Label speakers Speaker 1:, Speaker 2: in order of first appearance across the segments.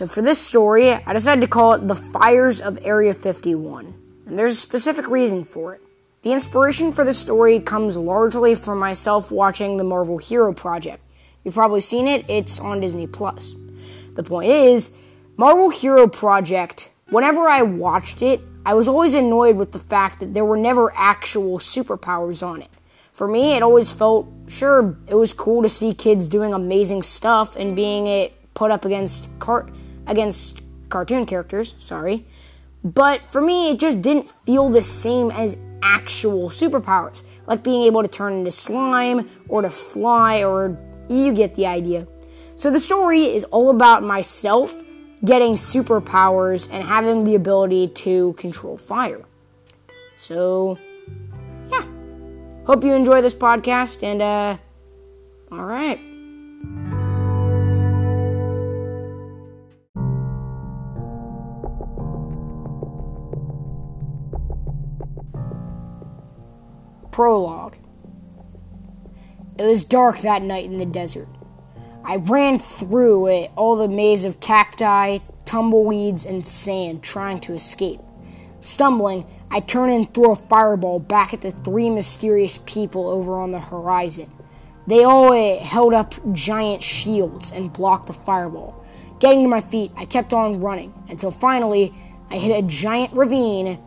Speaker 1: So for this story, I decided to call it The Fires of Area 51. And there's a specific reason for it. The inspiration for this story comes largely from myself watching the Marvel Hero Project. You've probably seen it, it's on Disney Plus. The point is, Marvel Hero Project, whenever I watched it, I was always annoyed with the fact that there were never actual superpowers on it. For me, it always felt sure it was cool to see kids doing amazing stuff and being it put up against car- against cartoon characters, sorry. But for me, it just didn't feel the same as actual superpowers, like being able to turn into slime or to fly or you get the idea. So the story is all about myself getting superpowers and having the ability to control fire. So, yeah. Hope you enjoy this podcast and, uh, all right. Prologue. It was dark that night in the desert. I ran through it, all the maze of cacti, tumbleweeds, and sand, trying to escape. Stumbling, I turn and throw a fireball back at the three mysterious people over on the horizon. They all eh, held up giant shields and blocked the fireball. Getting to my feet, I kept on running until finally I hit a giant ravine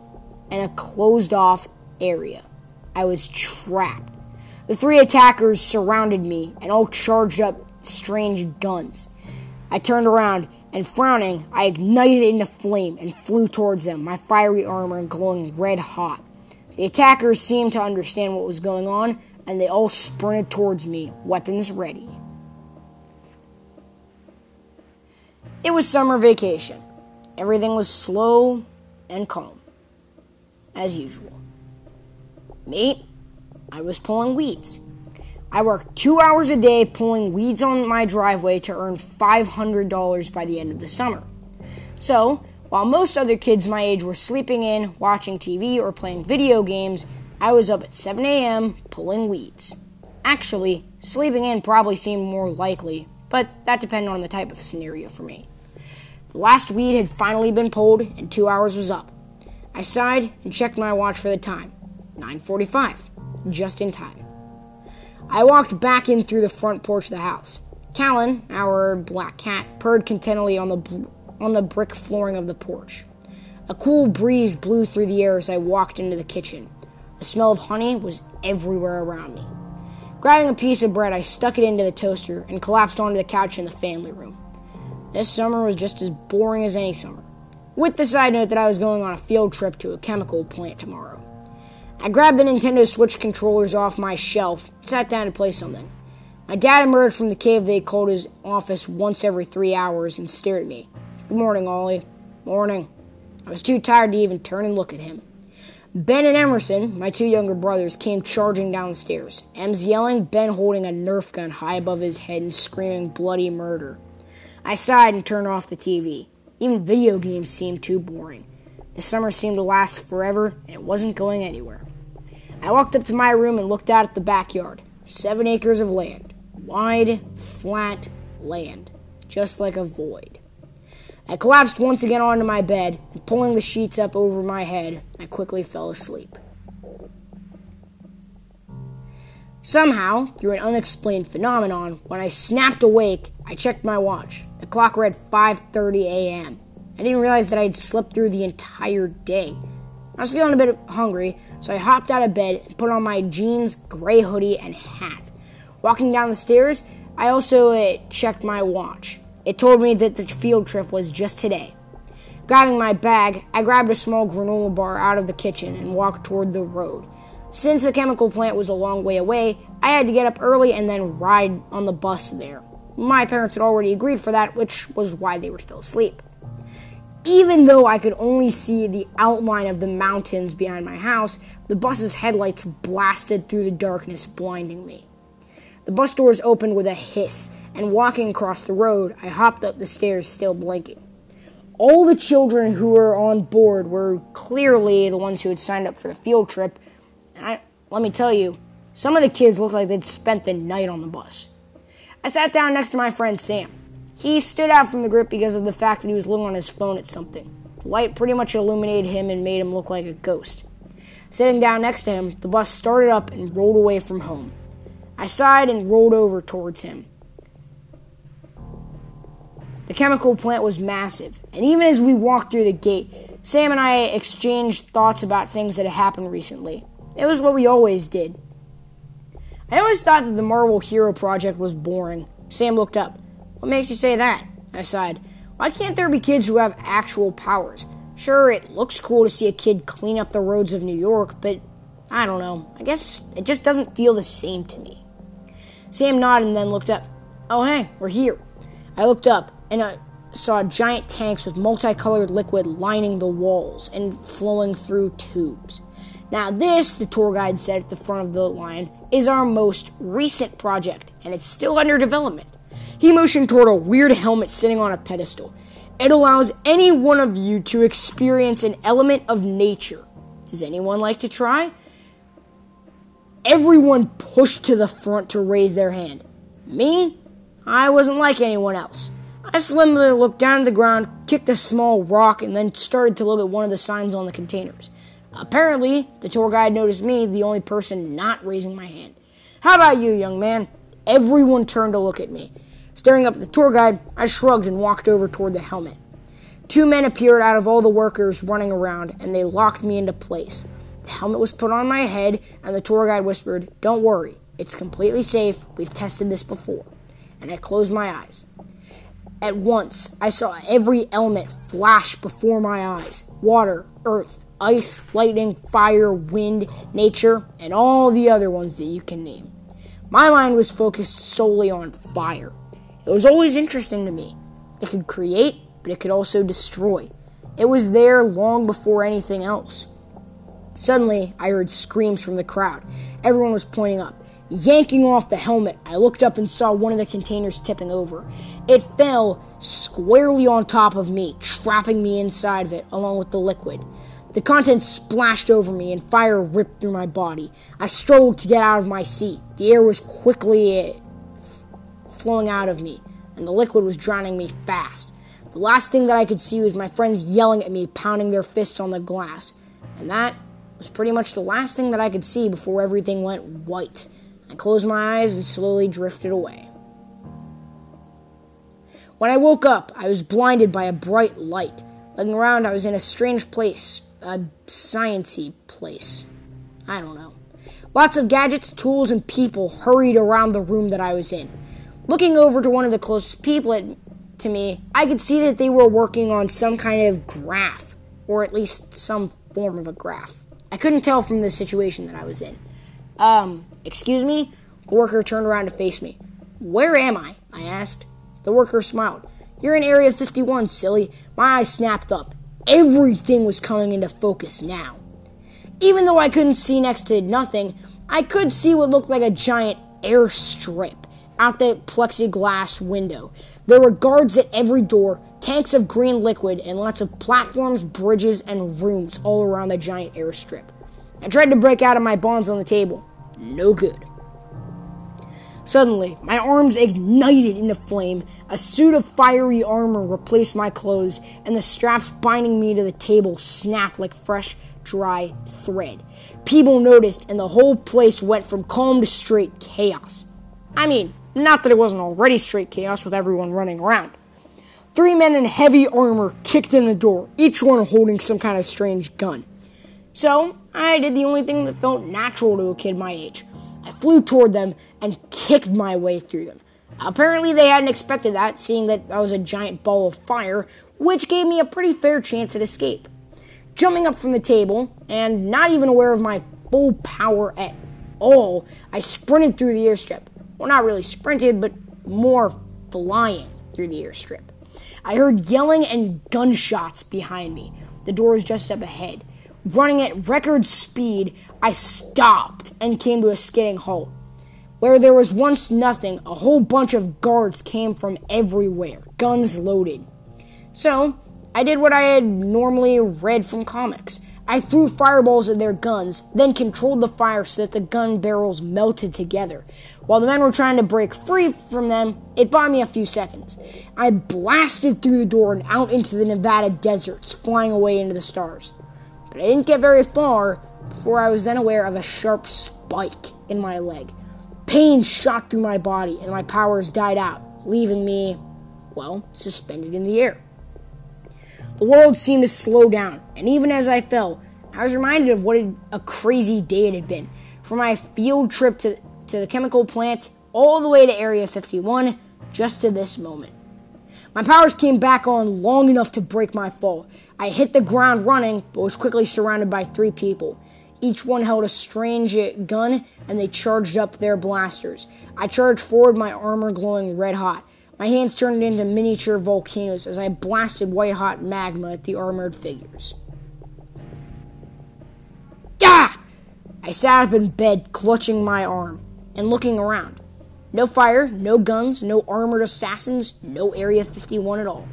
Speaker 1: and a closed off area. I was trapped. The three attackers surrounded me and all charged up strange guns. I turned around and, frowning, I ignited into flame and flew towards them, my fiery armor glowing red hot. The attackers seemed to understand what was going on, and they all sprinted towards me, weapons ready. It was summer vacation. Everything was slow and calm, as usual. Me, I was pulling weeds. I worked two hours a day pulling weeds on my driveway to earn $500 by the end of the summer. So, while most other kids my age were sleeping in, watching TV, or playing video games, I was up at 7 a.m. pulling weeds. Actually, sleeping in probably seemed more likely, but that depended on the type of scenario for me. The last weed had finally been pulled and 2 hours was up. I sighed and checked my watch for the time. 9:45, just in time. I walked back in through the front porch of the house. Callan, our black cat, purred contentedly on the on the brick flooring of the porch. A cool breeze blew through the air as I walked into the kitchen. The smell of honey was everywhere around me. Grabbing a piece of bread, I stuck it into the toaster and collapsed onto the couch in the family room. This summer was just as boring as any summer, with the side note that I was going on a field trip to a chemical plant tomorrow. I grabbed the Nintendo Switch controllers off my shelf sat down to play something. My dad emerged from the cave they called his office once every three hours and stared at me. Good morning, Ollie. Morning. I was too tired to even turn and look at him. Ben and Emerson, my two younger brothers, came charging downstairs. Em's yelling, Ben holding a Nerf gun high above his head and screaming bloody murder. I sighed and turned off the TV. Even video games seemed too boring. The summer seemed to last forever, and it wasn't going anywhere. I walked up to my room and looked out at the backyard. Seven acres of land. Wide, flat land. Just like a void. I collapsed once again onto my bed, and pulling the sheets up over my head, I quickly fell asleep. Somehow, through an unexplained phenomenon, when I snapped awake, I checked my watch. The clock read 5:30 a.m. I didn't realize that I had slept through the entire day. I was feeling a bit hungry, so I hopped out of bed and put on my jeans, gray hoodie, and hat. Walking down the stairs, I also uh, checked my watch. It told me that the field trip was just today. Grabbing my bag, I grabbed a small granola bar out of the kitchen and walked toward the road. Since the chemical plant was a long way away, I had to get up early and then ride on the bus there. My parents had already agreed for that, which was why they were still asleep even though I could only see the outline of the mountains behind my house, the bus's headlights blasted through the darkness, blinding me. The bus doors opened with a hiss, and walking across the road, I hopped up the stairs, still blinking. All the children who were on board were clearly the ones who had signed up for the field trip, and I, let me tell you, some of the kids looked like they'd spent the night on the bus. I sat down next to my friend Sam. He stood out from the group because of the fact that he was looking on his phone at something. The light pretty much illuminated him and made him look like a ghost. Sitting down next to him, the bus started up and rolled away from home. I sighed and rolled over towards him. The chemical plant was massive, and even as we walked through the gate, Sam and I exchanged thoughts about things that had happened recently. It was what we always did. I always thought that the Marvel Hero Project was boring. Sam looked up. What makes you say that? I sighed. Why can't there be kids who have actual powers? Sure, it looks cool to see a kid clean up the roads of New York, but I don't know. I guess it just doesn't feel the same to me. Sam nodded and then looked up. Oh, hey, we're here. I looked up and I saw giant tanks with multicolored liquid lining the walls and flowing through tubes. Now, this, the tour guide said at the front of the line, is our most recent project, and it's still under development. He motioned toward a weird helmet sitting on a pedestal. It allows any one of you to experience an element of nature. Does anyone like to try? Everyone pushed to the front to raise their hand. Me? I wasn't like anyone else. I slimly looked down at the ground, kicked a small rock, and then started to look at one of the signs on the containers. Apparently, the tour guide noticed me, the only person not raising my hand. How about you, young man? Everyone turned to look at me. Staring up at the tour guide, I shrugged and walked over toward the helmet. Two men appeared out of all the workers running around, and they locked me into place. The helmet was put on my head, and the tour guide whispered, Don't worry, it's completely safe. We've tested this before. And I closed my eyes. At once, I saw every element flash before my eyes water, earth, ice, lightning, fire, wind, nature, and all the other ones that you can name. My mind was focused solely on fire. It was always interesting to me. It could create, but it could also destroy. It was there long before anything else. Suddenly, I heard screams from the crowd. Everyone was pointing up. Yanking off the helmet, I looked up and saw one of the containers tipping over. It fell squarely on top of me, trapping me inside of it along with the liquid. The contents splashed over me and fire ripped through my body. I struggled to get out of my seat. The air was quickly flowing out of me, and the liquid was drowning me fast. The last thing that I could see was my friends yelling at me, pounding their fists on the glass. And that was pretty much the last thing that I could see before everything went white. I closed my eyes and slowly drifted away. When I woke up, I was blinded by a bright light. Looking around, I was in a strange place, a sciency place. I don't know. Lots of gadgets, tools, and people hurried around the room that I was in. Looking over to one of the closest people at, to me, I could see that they were working on some kind of graph, or at least some form of a graph. I couldn't tell from the situation that I was in. Um, excuse me? The worker turned around to face me. Where am I? I asked. The worker smiled. You're in Area 51, silly. My eyes snapped up. Everything was coming into focus now. Even though I couldn't see next to nothing, I could see what looked like a giant airstrip out the plexiglass window. There were guards at every door, tanks of green liquid, and lots of platforms, bridges, and rooms all around the giant airstrip. I tried to break out of my bonds on the table. No good. Suddenly, my arms ignited into flame. A suit of fiery armor replaced my clothes, and the straps binding me to the table snapped like fresh, dry thread. People noticed, and the whole place went from calm to straight chaos. I mean, not that it wasn't already straight chaos with everyone running around. Three men in heavy armor kicked in the door, each one holding some kind of strange gun. So, I did the only thing that felt natural to a kid my age. I flew toward them and kicked my way through them. Apparently, they hadn't expected that, seeing that I was a giant ball of fire, which gave me a pretty fair chance at escape. Jumping up from the table, and not even aware of my full power at all, I sprinted through the airstrip. Well, not really sprinted, but more flying through the airstrip. I heard yelling and gunshots behind me. The door was just up ahead. Running at record speed, I stopped and came to a skidding halt. Where there was once nothing, a whole bunch of guards came from everywhere, guns loaded. So, I did what I had normally read from comics. I threw fireballs at their guns, then controlled the fire so that the gun barrels melted together. While the men were trying to break free from them, it bought me a few seconds. I blasted through the door and out into the Nevada deserts, flying away into the stars. But I didn't get very far before I was then aware of a sharp spike in my leg. Pain shot through my body, and my powers died out, leaving me, well, suspended in the air. The world seemed to slow down, and even as I fell, I was reminded of what a crazy day it had been. From my field trip to, to the chemical plant all the way to Area 51, just to this moment. My powers came back on long enough to break my fall. I hit the ground running, but was quickly surrounded by three people. Each one held a strange gun, and they charged up their blasters. I charged forward, my armor glowing red hot. My hands turned into miniature volcanoes as I blasted white hot magma at the armored figures. Ah! I sat up in bed, clutching my arm and looking around. No fire, no guns, no armored assassins, no Area 51 at all.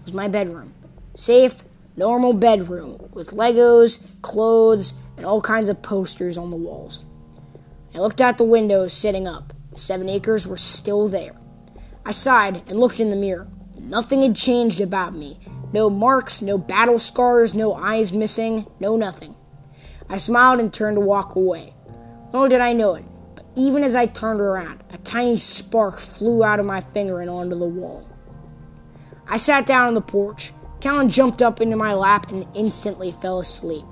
Speaker 1: It was my bedroom. Safe, normal bedroom with Legos, clothes, and all kinds of posters on the walls. I looked out the window, sitting up. The seven acres were still there. I sighed and looked in the mirror. Nothing had changed about me. No marks, no battle scars, no eyes missing, no nothing. I smiled and turned to walk away. Nor did I know it, but even as I turned around, a tiny spark flew out of my finger and onto the wall. I sat down on the porch. Callan jumped up into my lap and instantly fell asleep.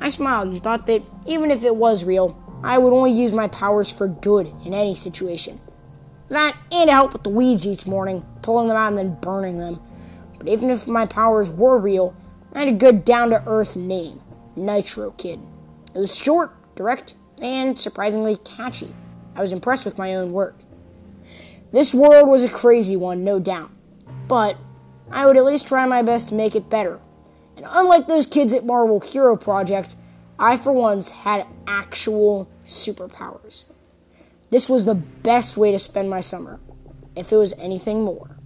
Speaker 1: I smiled and thought that even if it was real, I would only use my powers for good in any situation. That and to help with the weeds each morning, pulling them out and then burning them. But even if my powers were real, I had a good down to earth name Nitro Kid. It was short, direct, and surprisingly catchy. I was impressed with my own work. This world was a crazy one, no doubt, but I would at least try my best to make it better. And unlike those kids at Marvel Hero Project, I for once had actual superpowers. This was the best way to spend my summer, if it was anything more.